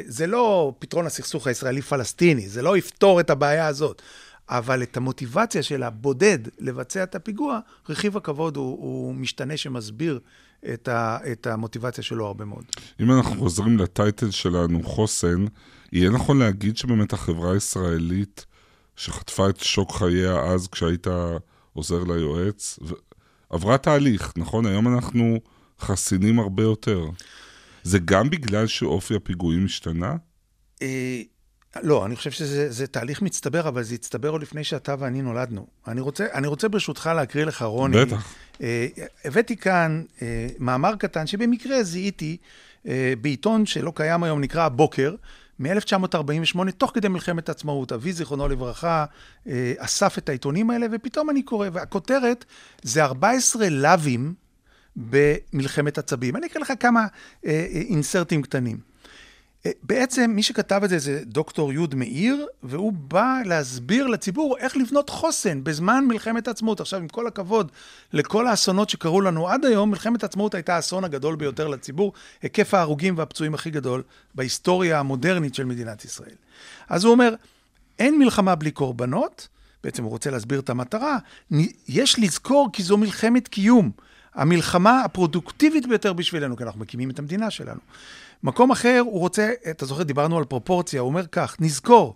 זה לא פתרון הסכסוך הישראלי-פלסטיני, זה לא יפתור את הבעיה הזאת. אבל את המוטיבציה של הבודד לבצע את הפיגוע, רכיב הכבוד הוא, הוא משתנה שמסביר את, ה, את המוטיבציה שלו הרבה מאוד. אם אנחנו חוזרים לטייטל שלנו, חוסן, יהיה נכון להגיד שבאמת החברה הישראלית שחטפה את שוק חייה אז כשהיית עוזר ליועץ, ו... עברה תהליך, נכון? היום אנחנו חסינים הרבה יותר. זה גם בגלל שאופי הפיגועים השתנה? אה, לא, אני חושב שזה זה תהליך מצטבר, אבל זה הצטבר עוד לפני שאתה ואני נולדנו. אני רוצה, אני רוצה ברשותך להקריא לך, רוני. בטח. אה, הבאתי כאן אה, מאמר קטן שבמקרה זיהיתי אה, בעיתון שלא קיים היום, נקרא הבוקר, מ-1948, תוך כדי מלחמת העצמאות. אבי, זיכרונו לברכה, אסף את העיתונים האלה, ופתאום אני קורא, והכותרת זה 14 לאווים במלחמת עצבים. אני אקרא לך כמה אינסרטים קטנים. אה, בעצם מי שכתב את זה זה דוקטור יוד מאיר, והוא בא להסביר לציבור איך לבנות חוסן בזמן מלחמת העצמאות. עכשיו, עם כל הכבוד לכל האסונות שקרו לנו עד היום, מלחמת העצמאות הייתה האסון הגדול ביותר לציבור, היקף ההרוגים והפצועים הכי גדול בהיסטוריה המודרנית של מדינת ישראל. אז הוא אומר, אין מלחמה בלי קורבנות, בעצם הוא רוצה להסביר את המטרה, יש לזכור כי זו מלחמת קיום. המלחמה הפרודוקטיבית ביותר בשבילנו, כי אנחנו מקימים את המדינה שלנו. מקום אחר, הוא רוצה, אתה זוכר, דיברנו על פרופורציה, הוא אומר כך, נזכור,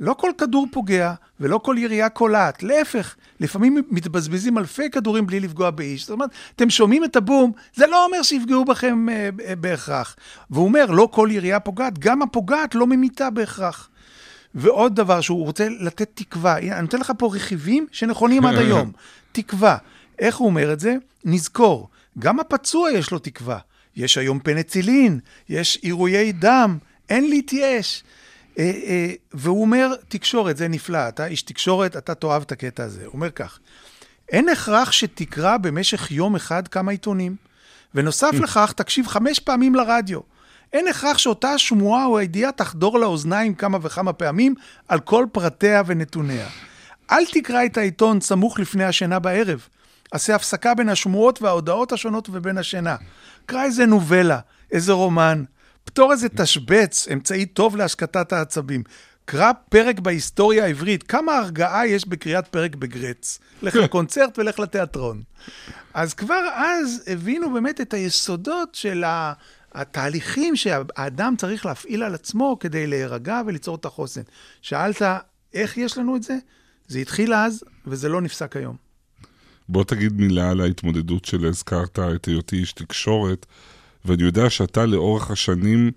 לא כל כדור פוגע ולא כל ירייה קולעת, להפך, לפעמים מתבזבזים אלפי כדורים בלי לפגוע באיש. זאת אומרת, אתם שומעים את הבום, זה לא אומר שיפגעו בכם אה, אה, בהכרח. והוא אומר, לא כל ירייה פוגעת, גם הפוגעת לא ממיתה בהכרח. ועוד דבר שהוא רוצה לתת תקווה, אני נותן לך פה רכיבים שנכונים עד היום. תקווה. איך הוא אומר את זה? נזכור, גם הפצוע יש לו תקווה. יש היום פנצילין, יש עירויי דם, אין להתייאש. אה, אה, והוא אומר, תקשורת, זה נפלא, אתה איש תקשורת, אתה תאהב את הקטע הזה. הוא אומר כך, אין הכרח שתקרא במשך יום אחד כמה עיתונים, ונוסף לכך, תקשיב חמש פעמים לרדיו. אין הכרח שאותה השמועה או הידיעה תחדור לאוזניים כמה וכמה פעמים על כל פרטיה ונתוניה. אל תקרא את העיתון סמוך לפני השינה בערב. עשה הפסקה בין השמועות וההודעות השונות ובין השינה. קרא איזה נובלה, איזה רומן, פתור איזה תשבץ, אמצעי טוב להשקטת העצבים. קרא פרק בהיסטוריה העברית, כמה הרגעה יש בקריאת פרק בגרץ. לך לקונצרט ולך לתיאטרון. אז כבר אז הבינו באמת את היסודות של ה- התהליכים שהאדם צריך להפעיל על עצמו כדי להירגע וליצור את החוסן. שאלת, איך יש לנו את זה? זה התחיל אז, וזה לא נפסק היום. בוא תגיד מילה על ההתמודדות של הזכרת את היותי איש תקשורת, ואני יודע שאתה לאורך השנים,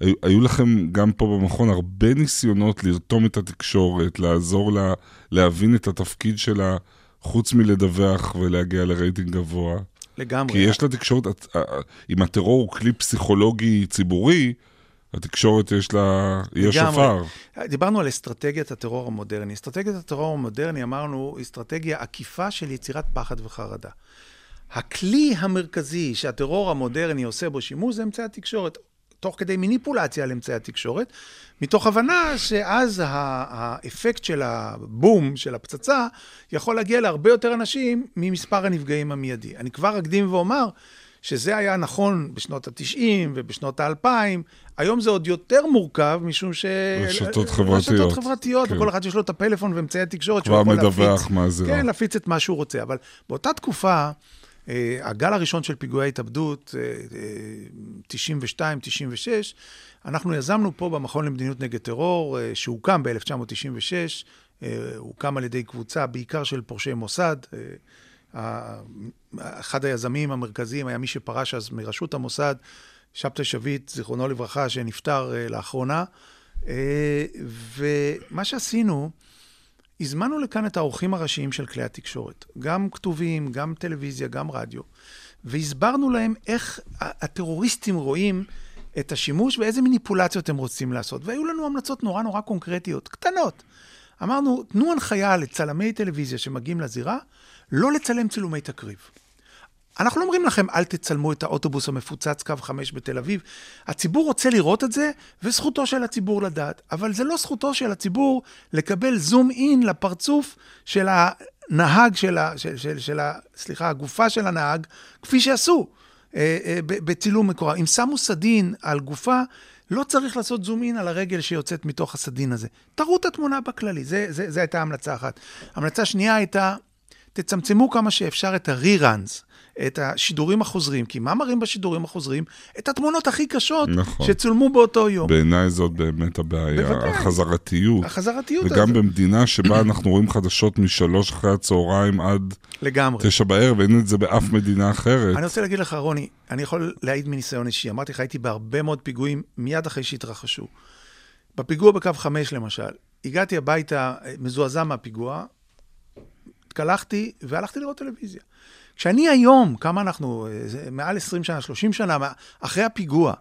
היו, היו לכם גם פה במכון הרבה ניסיונות לרתום את התקשורת, לעזור לה להבין את התפקיד שלה, חוץ מלדווח ולהגיע לרייטינג גבוה. לגמרי. כי יש לתקשורת, את- אה, אם הטרור הוא כלי פסיכולוגי ציבורי, התקשורת יש לה, היא. השופר. דיברנו על אסטרטגיית הטרור המודרני. אסטרטגיית הטרור המודרני, אמרנו, אסטרטגיה עקיפה של יצירת פחד וחרדה. הכלי המרכזי שהטרור המודרני עושה בו שימוש זה אמצעי התקשורת, תוך כדי מניפולציה על אמצעי התקשורת, מתוך הבנה שאז האפקט של הבום, של הפצצה, יכול להגיע להרבה יותר אנשים ממספר הנפגעים המיידי. אני כבר אקדים ואומר שזה היה נכון בשנות ה-90 ובשנות ה-2000, היום זה עוד יותר מורכב, משום ש... רשתות חברתיות. רשתות חברתיות, כן. וכל אחד יש לו את הפלאפון ואמצעי התקשורת כבר מדווח מהזירה. כן, להפיץ את מה שהוא רוצה. אבל באותה תקופה, אה, הגל הראשון של פיגועי ההתאבדות, אה, אה, 92, 96, אנחנו יזמנו פה במכון למדיניות נגד טרור, אה, שהוקם ב-1996, הוקם על ידי קבוצה בעיקר של פורשי מוסד. אחד היזמים המרכזיים היה מי שפרש אז מראשות המוסד, שבתאי שביט, זיכרונו לברכה, שנפטר אה, לאחרונה. אה, ומה שעשינו, הזמנו לכאן את האורחים הראשיים של כלי התקשורת, גם כתובים, גם טלוויזיה, גם רדיו, והסברנו להם איך הטרוריסטים רואים את השימוש ואיזה מניפולציות הם רוצים לעשות. והיו לנו המלצות נורא נורא קונקרטיות, קטנות. אמרנו, תנו הנחיה לצלמי טלוויזיה שמגיעים לזירה, לא לצלם צילומי תקריב. אנחנו לא אומרים לכם, אל תצלמו את האוטובוס המפוצץ קו 5 בתל אביב. הציבור רוצה לראות את זה, וזכותו של הציבור לדעת. אבל זה לא זכותו של הציבור לקבל זום אין לפרצוף של הנהג, של ה... של, של, של ה סליחה, הגופה של הנהג, כפי שעשו אה, אה, בצילום מקורב. אם שמו סדין על גופה, לא צריך לעשות זום אין על הרגל שיוצאת מתוך הסדין הזה. תראו את התמונה בכללי, זה הייתה המלצה אחת. המלצה שנייה הייתה, תצמצמו כמה שאפשר את ה-reruns, את השידורים החוזרים, כי מה מראים בשידורים החוזרים? את התמונות הכי קשות נכון. שצולמו באותו יום. בעיניי זאת באמת הבעיה, בוודאי. החזרתיות. החזרתיות וגם הזאת. במדינה שבה אנחנו רואים חדשות משלוש אחרי הצהריים עד לגמרי. תשע בערב, אין את זה באף מדינה אחרת. אני רוצה להגיד לך, רוני, אני יכול להעיד מניסיון אישי. אמרתי לך, הייתי בהרבה מאוד פיגועים מיד אחרי שהתרחשו. בפיגוע בקו 5, למשל, הגעתי הביתה אה, מזועזע מהפיגוע, התקלחתי והלכתי לראות טלוויזיה. כשאני היום, כמה אנחנו, אה, מעל 20 שנה, 30 שנה, אחרי הפיגוע,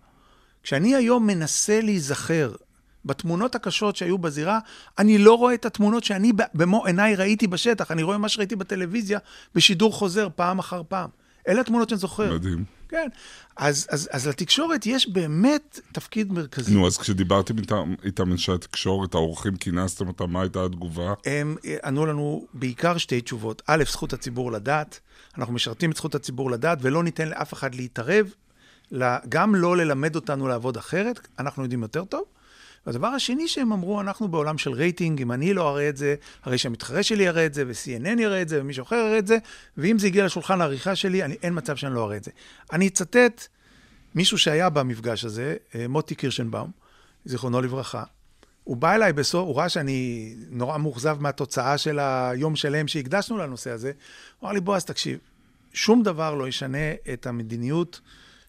כשאני היום מנסה להיזכר בתמונות הקשות שהיו בזירה, אני לא רואה את התמונות שאני במו עיניי ראיתי בשטח, אני רואה מה שראיתי בטלוויזיה בשידור חוזר פעם אחר פעם. אלה התמונות שאני זוכר. מדהים. כן. אז, אז, אז לתקשורת יש באמת תפקיד מרכזי. נו, אז כשדיברתם איתם, איתם אנשי התקשורת, האורחים, כינסתם אותם, מה הייתה התגובה? הם אה, ענו לנו בעיקר שתי תשובות. א', זכות הציבור לדעת. אנחנו משרתים את זכות הציבור לדעת, ולא ניתן לאף אחד להתערב, גם לא ללמד אותנו לעבוד אחרת, אנחנו יודעים יותר טוב. והדבר השני שהם אמרו, אנחנו בעולם של רייטינג, אם אני לא אראה את זה, הרי שהמתחרה שלי יראה את זה, ו-CNN יראה את זה, ומישהו אחר יראה את זה, ואם זה הגיע לשולחן העריכה שלי, אני, אין מצב שאני לא אראה את זה. אני אצטט מישהו שהיה במפגש הזה, אה, מוטי קירשנבאום, זיכרונו לברכה, הוא בא אליי בסוף, הוא ראה שאני נורא מאוכזב מהתוצאה של היום שלם שהקדשנו לנושא הזה. הוא אמר לי, בועז, תקשיב, שום דבר לא ישנה את המדיניות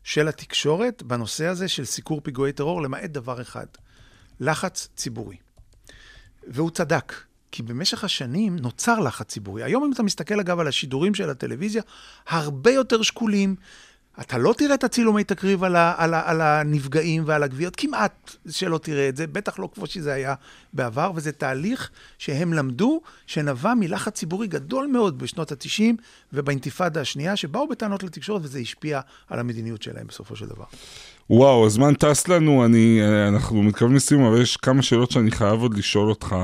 של התקשורת בנושא הזה של סיקור פיגועי טרור, למעט דבר אחד, לחץ ציבורי. והוא צדק, כי במשך השנים נוצר לחץ ציבורי. היום אם אתה מסתכל אגב על השידורים של הטלוויזיה, הרבה יותר שקולים. אתה לא תראה את הצילומי תקריב על, ה, על, ה, על הנפגעים ועל הגוויות, כמעט שלא תראה את זה, בטח לא כמו שזה היה בעבר, וזה תהליך שהם למדו, שנבע מלחץ ציבורי גדול מאוד בשנות ה-90 ובאינתיפאדה השנייה, שבאו בטענות לתקשורת וזה השפיע על המדיניות שלהם בסופו של דבר. וואו, הזמן טס לנו, אני, אנחנו מתכוונים לסיום, אבל יש כמה שאלות שאני חייב עוד לשאול אותך.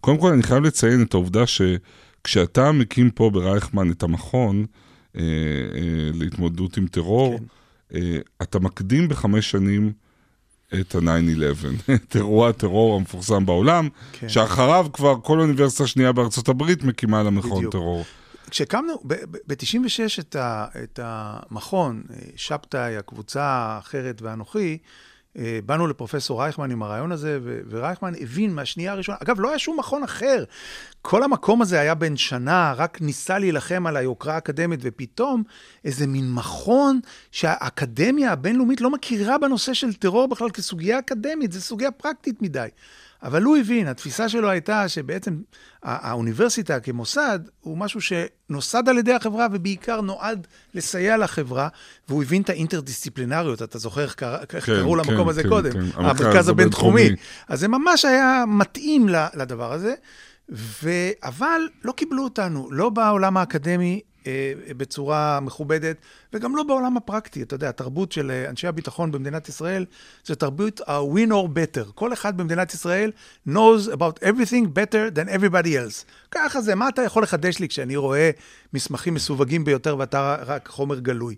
קודם כל, אני חייב לציין את העובדה שכשאתה מקים פה ברייכמן את המכון אה, אה, להתמודדות עם טרור, כן. אה, אתה מקדים בחמש שנים את ה-9-11, את אירוע הטרור המפורסם בעולם, כן. שאחריו כבר כל אוניברסיטה שנייה בארצות הברית מקימה לה מכון בדיוק. טרור. כשהקמנו ב-96 את, את המכון, אה, שבתאי, הקבוצה האחרת ואנוכי, אה, באנו לפרופסור רייכמן עם הרעיון הזה, ורייכמן הבין מהשנייה הראשונה, אגב, לא היה שום מכון אחר. כל המקום הזה היה בן שנה, רק ניסה להילחם על היוקרה האקדמית, ופתאום איזה מין מכון שהאקדמיה הבינלאומית לא מכירה בנושא של טרור בכלל כסוגיה אקדמית, זו סוגיה פרקטית מדי. אבל הוא הבין, התפיסה שלו הייתה שבעצם הא- האוניברסיטה כמוסד הוא משהו שנוסד על ידי החברה ובעיקר נועד לסייע לחברה, והוא הבין את האינטרדיסציפלינריות, אתה זוכר איך כן, קראו למקום כן, הזה כן, קודם? כן. המרכז הבינתחומי. אז זה ממש היה מתאים לדבר הזה, ו... אבל לא קיבלו אותנו, לא בעולם האקדמי בצורה מכובדת, וגם לא בעולם הפרקטי. אתה יודע, התרבות של אה, אנשי הביטחון במדינת ישראל זה תרבות ה-win or better. כל אחד במדינת ישראל knows about everything better than everybody else. ככה זה, מה אתה יכול לחדש לי כשאני רואה מסמכים מסווגים ביותר ואתה רק חומר גלוי?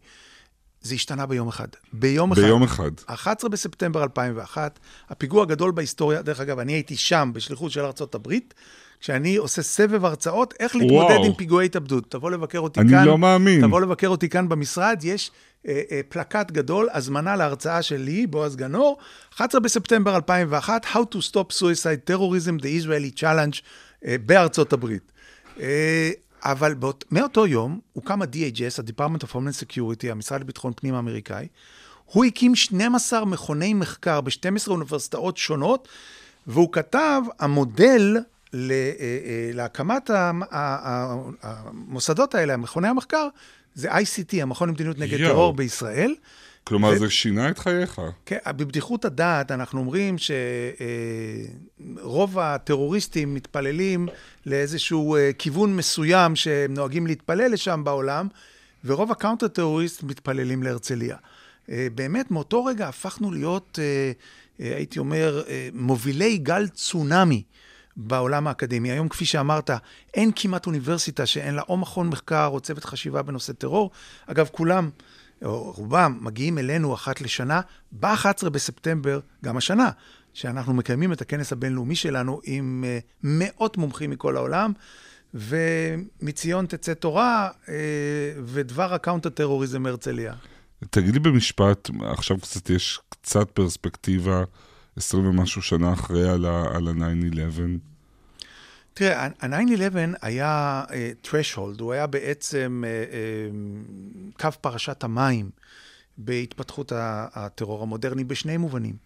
זה השתנה ביום אחד. ביום אחד. ביום אחד. 11 בספטמבר 2001, הפיגוע הגדול בהיסטוריה, דרך אגב, אני הייתי שם בשליחות של ארצות הברית, כשאני עושה סבב הרצאות איך להתמודד וואו. עם פיגועי התאבדות. תבוא לבקר אותי אני כאן. לא מאמין. תבוא לבקר אותי כאן במשרד, יש אה, אה, פלקט גדול, הזמנה להרצאה שלי, בועז גנור, 11 בספטמבר 2001, How to Stop Suicide Terrorism, The Israeli Challenge, אה, בארצות הברית. אה, אבל באות, מאותו יום הוקם ה-DHS, ה-Department of Homeland Security, המשרד לביטחון פנים האמריקאי. הוא הקים 12 מכוני מחקר ב-12 אוניברסיטאות שונות, והוא כתב, המודל להקמת ה- ה- ה- המוסדות האלה, מכוני המחקר, זה ICT, המכון למדיניות נגד יואו. טרור בישראל. כלומר, ו- זה שינה את חייך. כן, בבדיחות הדעת אנחנו אומרים שרוב הטרוריסטים מתפללים לאיזשהו אה, כיוון מסוים שהם נוהגים להתפלל לשם בעולם, ורוב ה counter terrorist מתפללים להרצליה. אה, באמת, מאותו רגע הפכנו להיות, אה, אה, הייתי אומר, אה, מובילי גל צונאמי. בעולם האקדמי. היום, כפי שאמרת, אין כמעט אוניברסיטה שאין לה או מכון מחקר או צוות חשיבה בנושא טרור. אגב, כולם, או רובם, מגיעים אלינו אחת לשנה. ב-11 בספטמבר, גם השנה, שאנחנו מקיימים את הכנס הבינלאומי שלנו עם אה, מאות מומחים מכל העולם, ומציון תצא תורה אה, ודבר הקאונטר-טרוריזם הרצליה. תגיד לי במשפט, עכשיו קצת יש קצת פרספקטיבה, 20 ומשהו שנה אחרי על ה-9-11. תראה, ה-9-11 היה uh, threshold, הוא היה בעצם uh, uh, קו פרשת המים בהתפתחות הטרור המודרני בשני מובנים.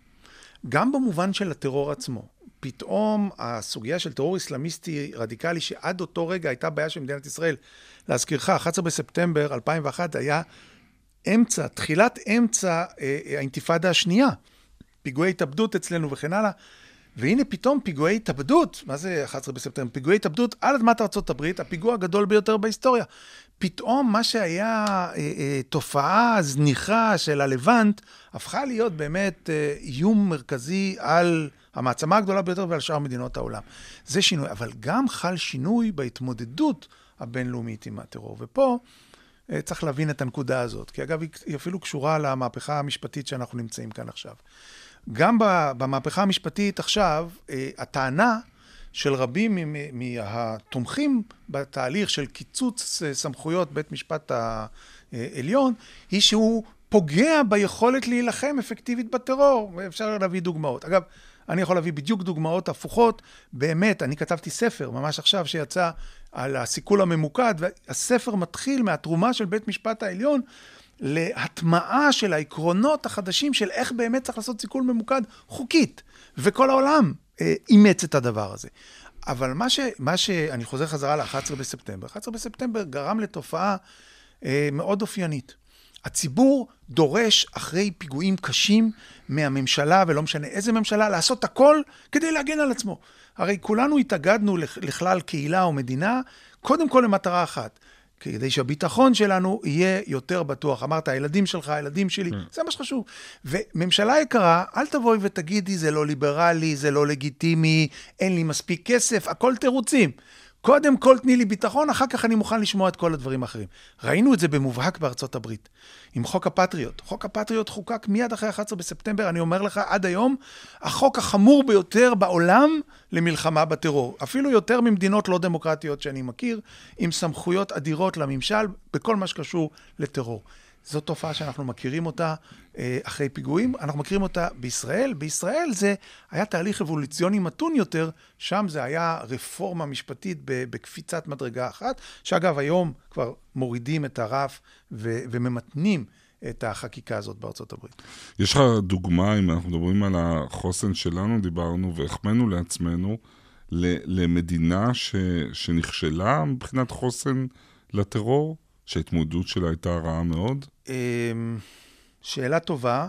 גם במובן של הטרור עצמו. פתאום הסוגיה של טרור איסלאמיסטי רדיקלי, שעד אותו רגע הייתה בעיה של מדינת ישראל, להזכירך, 11 בספטמבר 2001 היה אמצע, תחילת אמצע אה, אה, האינתיפאדה השנייה. פיגועי התאבדות אצלנו וכן הלאה. והנה פתאום פיגועי התאבדות, מה זה 11 בספטמבר? פיגועי התאבדות על אדמת הברית, הפיגוע הגדול ביותר בהיסטוריה. פתאום מה שהיה אה, אה, תופעה זניחה של הלבנט, הפכה להיות באמת אה, איום מרכזי על המעצמה הגדולה ביותר ועל שאר מדינות העולם. זה שינוי, אבל גם חל שינוי בהתמודדות הבינלאומית עם הטרור. ופה אה, צריך להבין את הנקודה הזאת, כי אגב, היא אפילו קשורה למהפכה המשפטית שאנחנו נמצאים כאן עכשיו. גם במהפכה המשפטית עכשיו, אה, הטענה של רבים מהתומכים בתהליך של קיצוץ אה, סמכויות בית משפט העליון, היא שהוא פוגע ביכולת להילחם אפקטיבית בטרור, ואפשר להביא דוגמאות. אגב, אני יכול להביא בדיוק דוגמאות הפוכות. באמת, אני כתבתי ספר, ממש עכשיו, שיצא על הסיכול הממוקד, והספר מתחיל מהתרומה של בית משפט העליון להטמעה של העקרונות החדשים של איך באמת צריך לעשות סיכול ממוקד חוקית. וכל העולם אה, אימץ את הדבר הזה. אבל מה, ש, מה שאני חוזר חזרה ל-11 בספטמבר, 11 בספטמבר גרם לתופעה אה, מאוד אופיינית. הציבור דורש אחרי פיגועים קשים מהממשלה, ולא משנה איזה ממשלה, לעשות הכל כדי להגן על עצמו. הרי כולנו התאגדנו לכ- לכלל קהילה או מדינה, קודם כל למטרה אחת, כדי שהביטחון שלנו יהיה יותר בטוח. אמרת, הילדים שלך, הילדים שלי, זה מה שחשוב. וממשלה יקרה, אל תבואי ותגידי, זה לא ליברלי, זה לא לגיטימי, אין לי מספיק כסף, הכל תירוצים. קודם כל תני לי ביטחון, אחר כך אני מוכן לשמוע את כל הדברים האחרים. ראינו את זה במובהק בארצות הברית, עם חוק הפטריוט. חוק הפטריוט חוקק מיד אחרי 11 בספטמבר, אני אומר לך, עד היום, החוק החמור ביותר בעולם למלחמה בטרור. אפילו יותר ממדינות לא דמוקרטיות שאני מכיר, עם סמכויות אדירות לממשל בכל מה שקשור לטרור. זו תופעה שאנחנו מכירים אותה אה, אחרי פיגועים, אנחנו מכירים אותה בישראל. בישראל זה היה תהליך אבולוציוני מתון יותר, שם זה היה רפורמה משפטית בקפיצת מדרגה אחת, שאגב היום כבר מורידים את הרף ו- וממתנים את החקיקה הזאת בארצות הברית. יש לך דוגמה, אם אנחנו מדברים על החוסן שלנו, דיברנו והחמאנו לעצמנו, למדינה ש- שנכשלה מבחינת חוסן לטרור, שההתמודדות שלה הייתה רעה מאוד? אמ, שאלה טובה.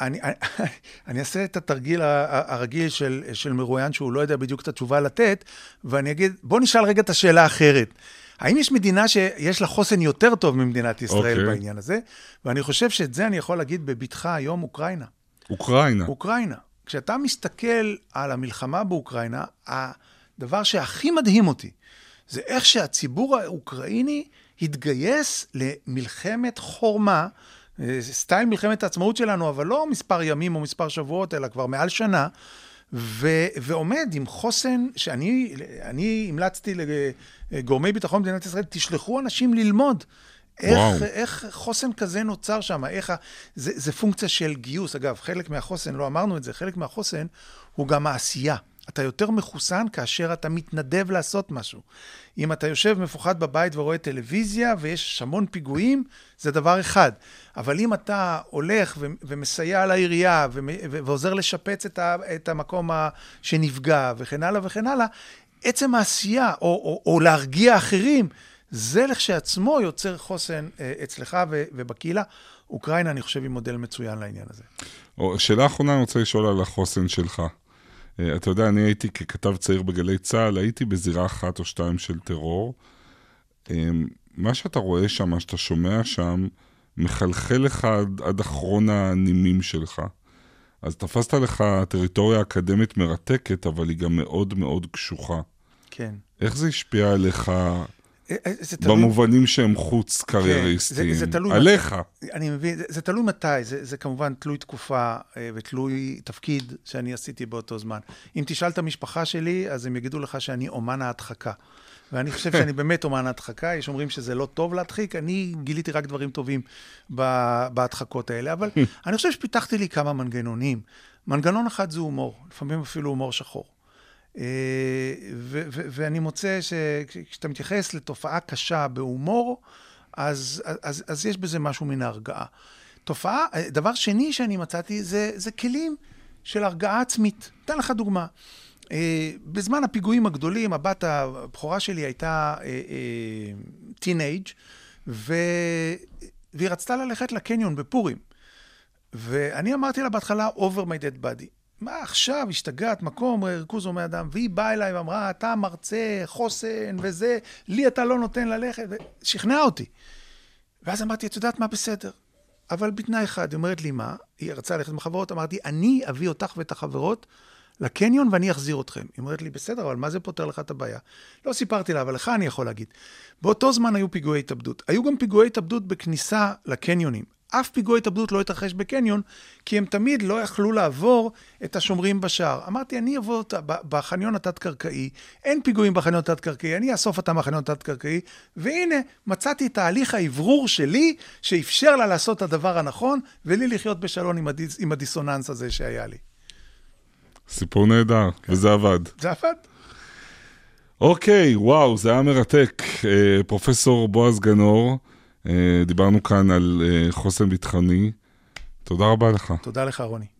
אני, אני אעשה את התרגיל הרגיל של, של מרואיין שהוא לא יודע בדיוק את התשובה לתת, ואני אגיד, בוא נשאל רגע את השאלה האחרת. האם יש מדינה שיש לה חוסן יותר טוב ממדינת ישראל אוקיי. okay. בעניין הזה? ואני חושב שאת זה אני יכול להגיד בבטחה היום, אוקראינה. אוקראינה. אוקראינה. כשאתה מסתכל על המלחמה באוקראינה, הדבר שהכי מדהים אותי, זה איך שהציבור האוקראיני התגייס למלחמת חורמה, אה, סטייל מלחמת העצמאות שלנו, אבל לא מספר ימים או מספר שבועות, אלא כבר מעל שנה, ו- ועומד עם חוסן שאני אני המלצתי לגורמי ביטחון במדינת ישראל, תשלחו אנשים ללמוד. איך, איך חוסן כזה נוצר שם? איך ה... זה, זה פונקציה של גיוס. אגב, חלק מהחוסן, לא אמרנו את זה, חלק מהחוסן הוא גם העשייה. אתה יותר מחוסן כאשר אתה מתנדב לעשות משהו. אם אתה יושב מפוחד בבית ורואה טלוויזיה ויש המון פיגועים, זה דבר אחד. אבל אם אתה הולך ו- ומסייע לעירייה ו- ו- ועוזר לשפץ את, ה- את המקום ה- שנפגע וכן הלאה וכן הלאה, עצם העשייה או, או, או להרגיע אחרים, זה לכשעצמו יוצר חוסן אה, אצלך ו- ובקהילה. אוקראינה, אני חושב, היא מודל מצוין לעניין הזה. שאלה אחרונה, אני רוצה לשאול על החוסן שלך. אה, אתה יודע, אני הייתי ככתב צעיר בגלי צה"ל, הייתי בזירה אחת או שתיים של טרור. אה, מה שאתה רואה שם, מה שאתה שומע שם, מחלחל לך עד, עד אחרון הנימים שלך. אז תפסת לך טריטוריה אקדמית מרתקת, אבל היא גם מאוד מאוד קשוחה. כן. איך זה השפיע עליך זה תלוי- במובנים שהם חוץ קרייריסטיים? כן, זה- זה תלוי עליך. אני מבין, זה, זה תלוי מתי, זה, זה כמובן תלוי תקופה אה, ותלוי תפקיד שאני עשיתי באותו זמן. אם תשאל את המשפחה שלי, אז הם יגידו לך שאני אומן ההדחקה. ואני חושב שאני באמת אומן ההדחקה, יש אומרים שזה לא טוב להדחיק, אני גיליתי רק דברים טובים בהדחקות האלה, אבל אני חושב שפיתחתי לי כמה מנגנונים. מנגנון אחד זה הומור, לפעמים אפילו הומור שחור. אה, ואני מוצא שכשאתה מתייחס לתופעה קשה בהומור, אז, אז, אז יש בזה משהו מן ההרגעה. תופעה, דבר שני שאני מצאתי זה, זה כלים של הרגעה עצמית. אתן לך דוגמה. אה, בזמן הפיגועים הגדולים, הבת הבכורה שלי הייתה טינאייג', ו... והיא רצתה ללכת לקניון בפורים. ואני אמרתי לה בהתחלה, over my dead body. מה עכשיו, השתגעת, מקום, ריכוז הומי אדם, והיא באה אליי ואמרה, אתה מרצה, חוסן וזה, לי אתה לא נותן ללכת, ושכנעה אותי. ואז אמרתי, את יודעת מה, בסדר. אבל בתנאי אחד, היא אומרת לי, מה? היא רצה ללכת עם החברות, אמרתי, אני אביא אותך ואת החברות לקניון ואני אחזיר אתכם. היא אומרת לי, בסדר, אבל מה זה פותר לך את הבעיה? לא סיפרתי לה, אבל לך אני יכול להגיד. באותו זמן היו פיגועי התאבדות. היו גם פיגועי התאבדות בכניסה לקניונים. אף פיגוע התאבדות לא התרחש בקניון, כי הם תמיד לא יכלו לעבור את השומרים בשער. אמרתי, אני אבוא בחניון התת-קרקעי, אין פיגועים בחניון התת-קרקעי, אני אאסוף אותם בחניון התת-קרקעי, והנה, מצאתי את תהליך האוורור שלי, שאפשר לה לעשות את הדבר הנכון, ולי לחיות בשלום עם, הדיס, עם הדיסוננס הזה שהיה לי. סיפור נהדר, וזה עבד. זה עבד. אוקיי, וואו, זה היה מרתק. אה, פרופסור בועז גנור, דיברנו כאן על אה, חוסן ביטחוני. תודה רבה לך. תודה לך, רוני.